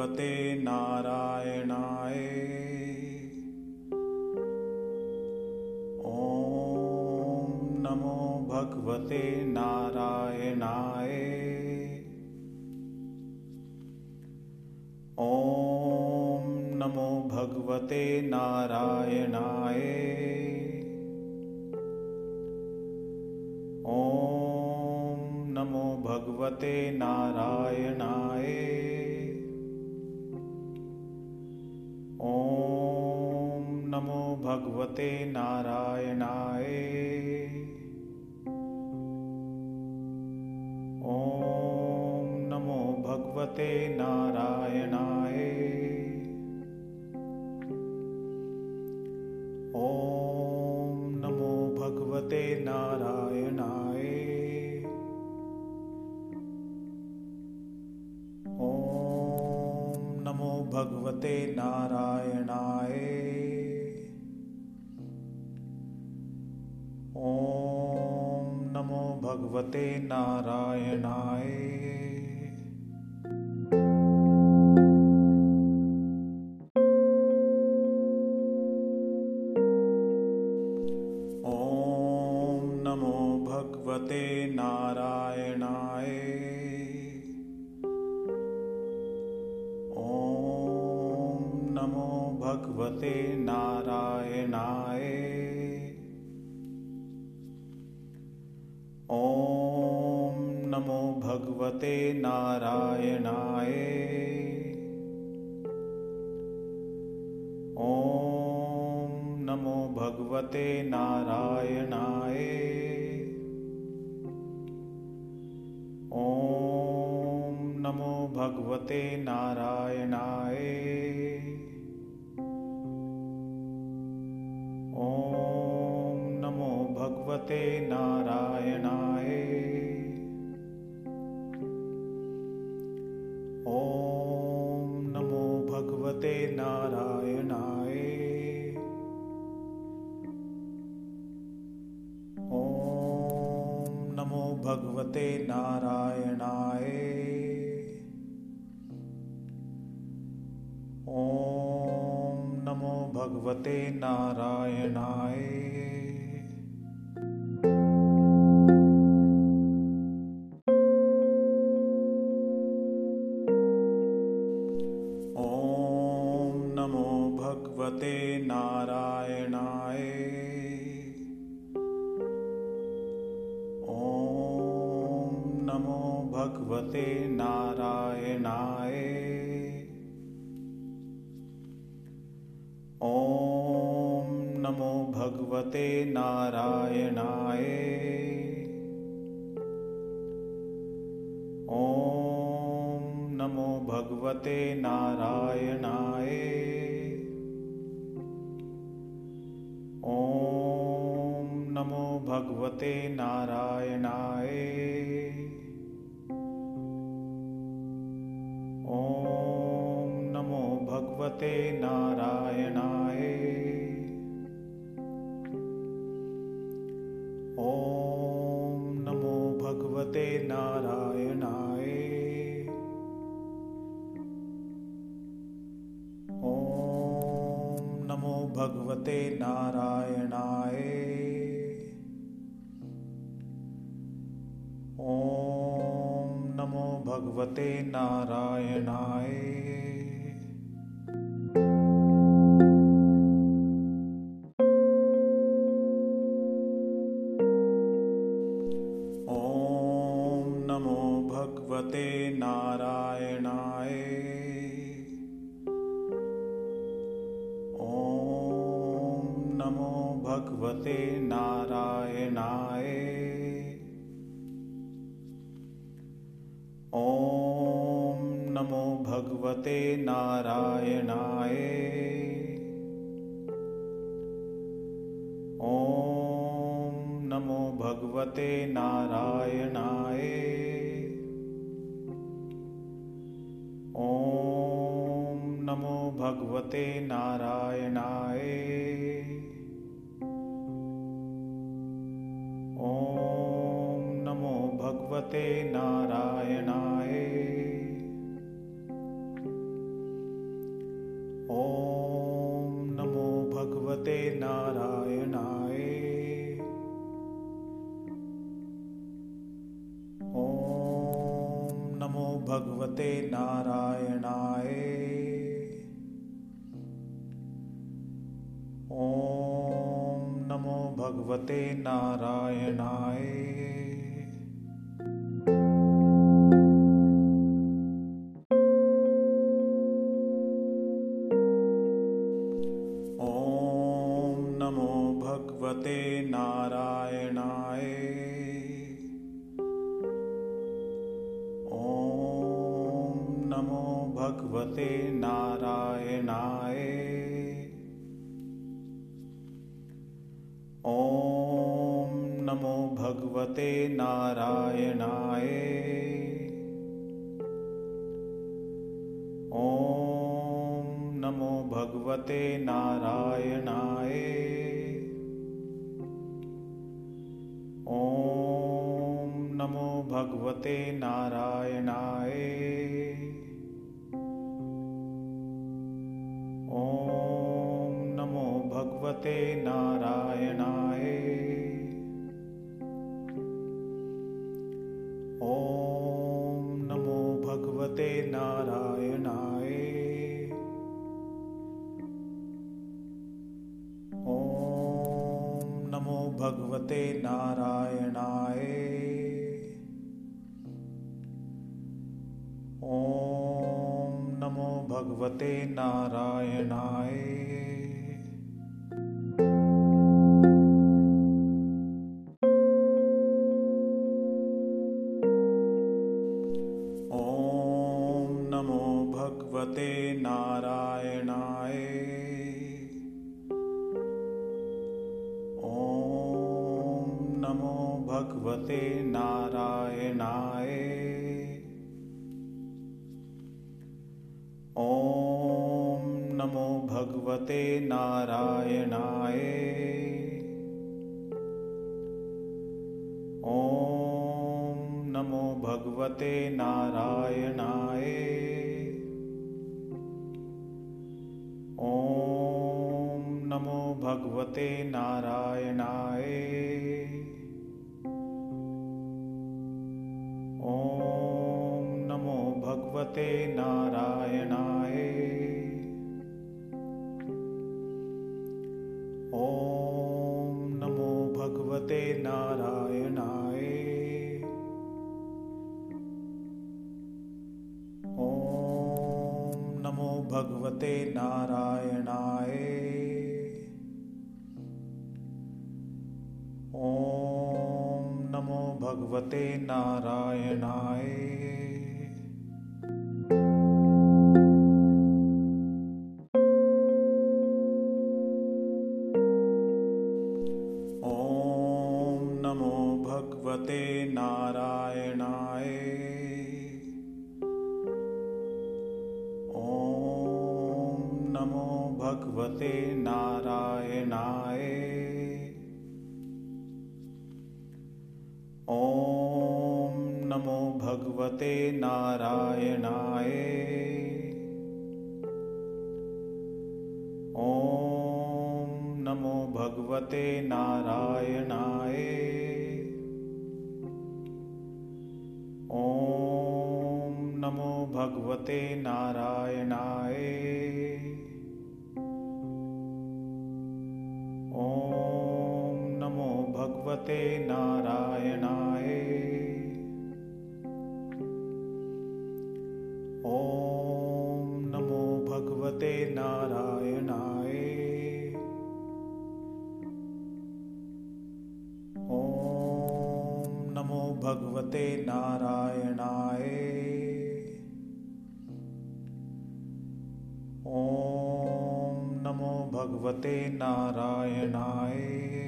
ॐ नमो भगवते नारायणाय। ॐ नमो भगवते नारायणाय। ॐ नमो भगवते नारायणाय भगवते नारायणाय। ॐ नमो भगवते नारायणाय। ॐ नमो भगवते नारायणाय। ॐ नमो भगवते नारायणाय ॐ नमो भगवते नारायणाय। ॐ नमो भगवते नारायणाय भगवते नारायणाय। ॐ नमो भगवते नारायणाय। ॐ नमो भगवते नारायणाय। ॐ नमो भगवते नारायणाय ॐ नमो भगवते नारायणाय ॐ नमो भगवते नारायणाय। ॐ नमो भगवते नारायणाय। ॐ नमो भगवते नारायणाय। ॐ नमो भगवते नारायणाय भगवते नारायणाय। ॐ नमो भगवते नारायणाय। ॐ नमो भगवते नमो भगवते नारायणाय। ॐ नमो भगवते नारायणाय। ॐ नमो भगवते नारायणाय। ॐ नमो भगवते नारायण भगवते नारायणाय। ॐ नमो भगवते नारायणाय भगवते नारायणाय। ॐ नमो भगवते नारायणाय। ॐ नमो भगवते नारायणाय। ॐ नमो भगवते नारायणाय ॐ नमो भगवते नारायणाय। ॐ नमो भगवते नारायणाय। ॐ नमो भगवते नारायणाय। ॐ भगवते नारायणाय। ॐ नमो भगवते नारायणाय। ॐ नमो भगवते नारायणाय। ॐ नमो भगवते नारायणाय। ॐ नमो भगवते नारायणाय ॐ नमो भगवते नारायणाय। ॐ नमो भगवते नारायणाय भगवते नारायणाय। ॐ नमो भगवते नारायणाय। ॐ नमो भगवते नारायणाय। ॐ नमो भगवते नारायणाय भगवते नारायणाय। ॐ नमो भगवते नारायणाय। ॐ नमो भगवते नारायणाय। ॐ नमो भगवते नारायणाय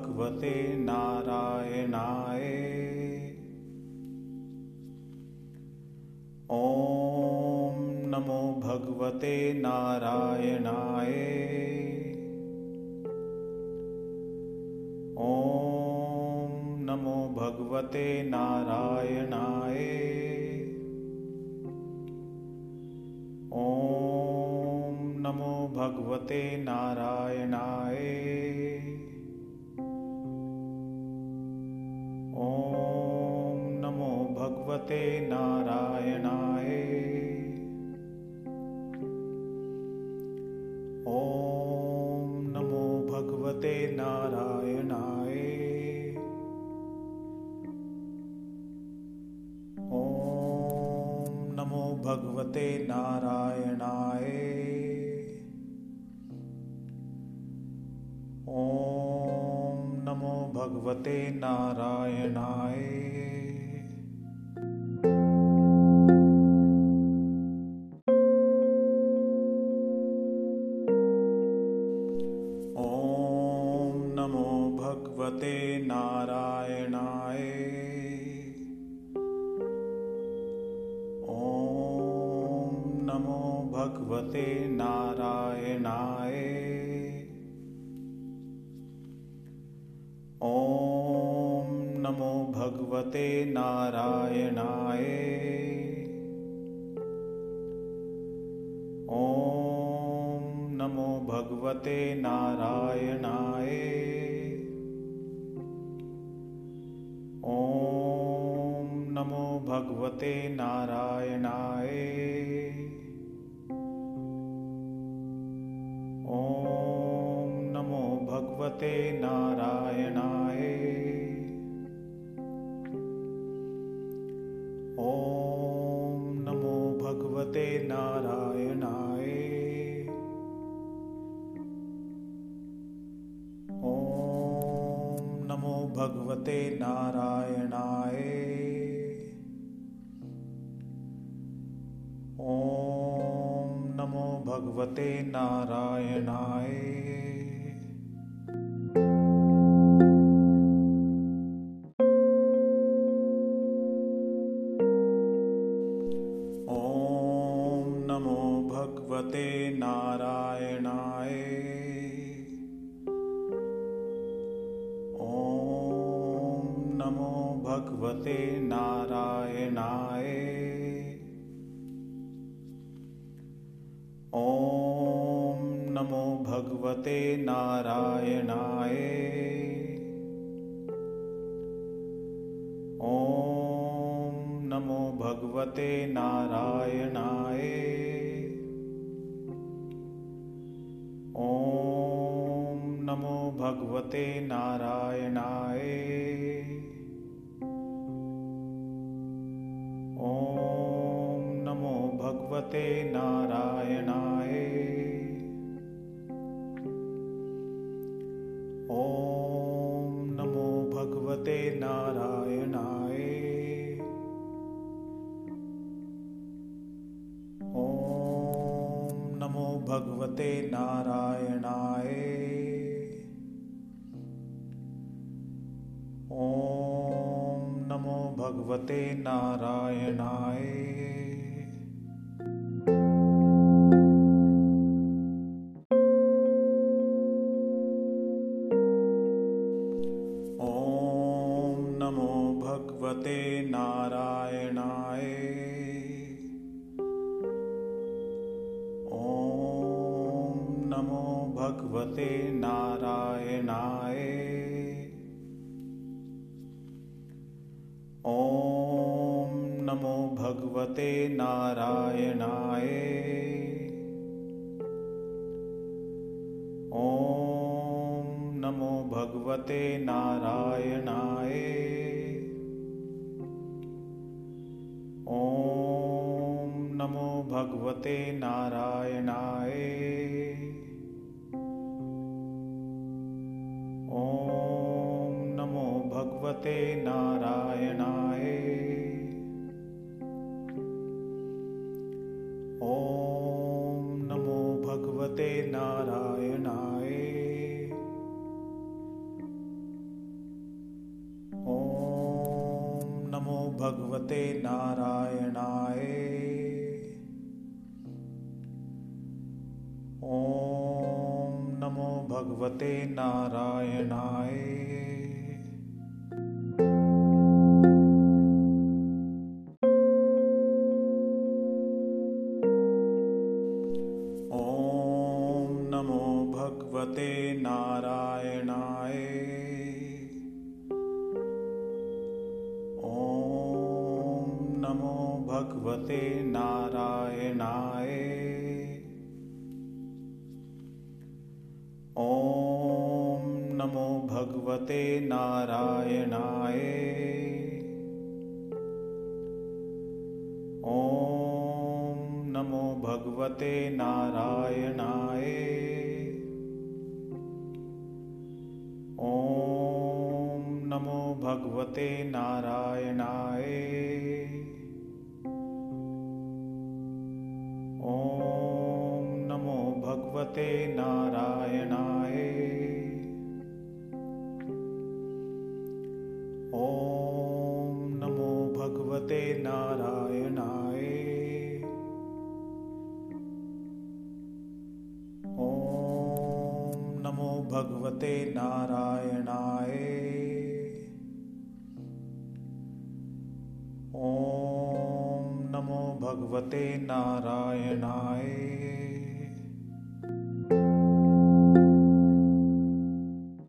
भगवते नारायणाय। ॐ भगवते नारायणाय। ॐ नमो भगवते नारायणाय। ॐ नमो भगवते नारायणाय ॐ नमो भगवते नारायणाय। ॐ नमो भगवते नारायणाय। ॐ नमो भगवते नारायणाय। ॐ भगवते नारायणाय। ॐ नमो भगवते नारायणाय। ॐ नमो भगवते नारायणाय। ॐ नमो भगवते नारायणाय। ॐ नमो भगवते नारायणाय नमस्ते नारायण भगवते नारायणाय। ॐ नमो भगवते नारायणाय। ॐ नमो भगवते नारायणाय। ॐ नमो भगवते नारायणाय भगवते नारायणाय। ॐ नमो भगवते नारायणाय। ॐ नमो भगवते नारायणाय। ॐ नमो भगवते नारायणाय नारायणाय। ॐ नमो भगवते नारायणाय। ॐ नमो भगवते नारायणाय ॐ नमो भगवते नारायणाय। ॐ नमो भगवते नारायणाय। ॐ नमो भगवते नारायणाय ॐ नमो भगवते नारायणाय। ॐ नमो भगवते नारायणाय। ॐ नमो भगवते नारायणाय। ॐ नमो भगवते नारायणाय। ॐ नमो भगवते नारायणाय। ॐ नमो भगवते नारायणाय भगवते नारायणाय। ॐ नमो भगवते नारायणाय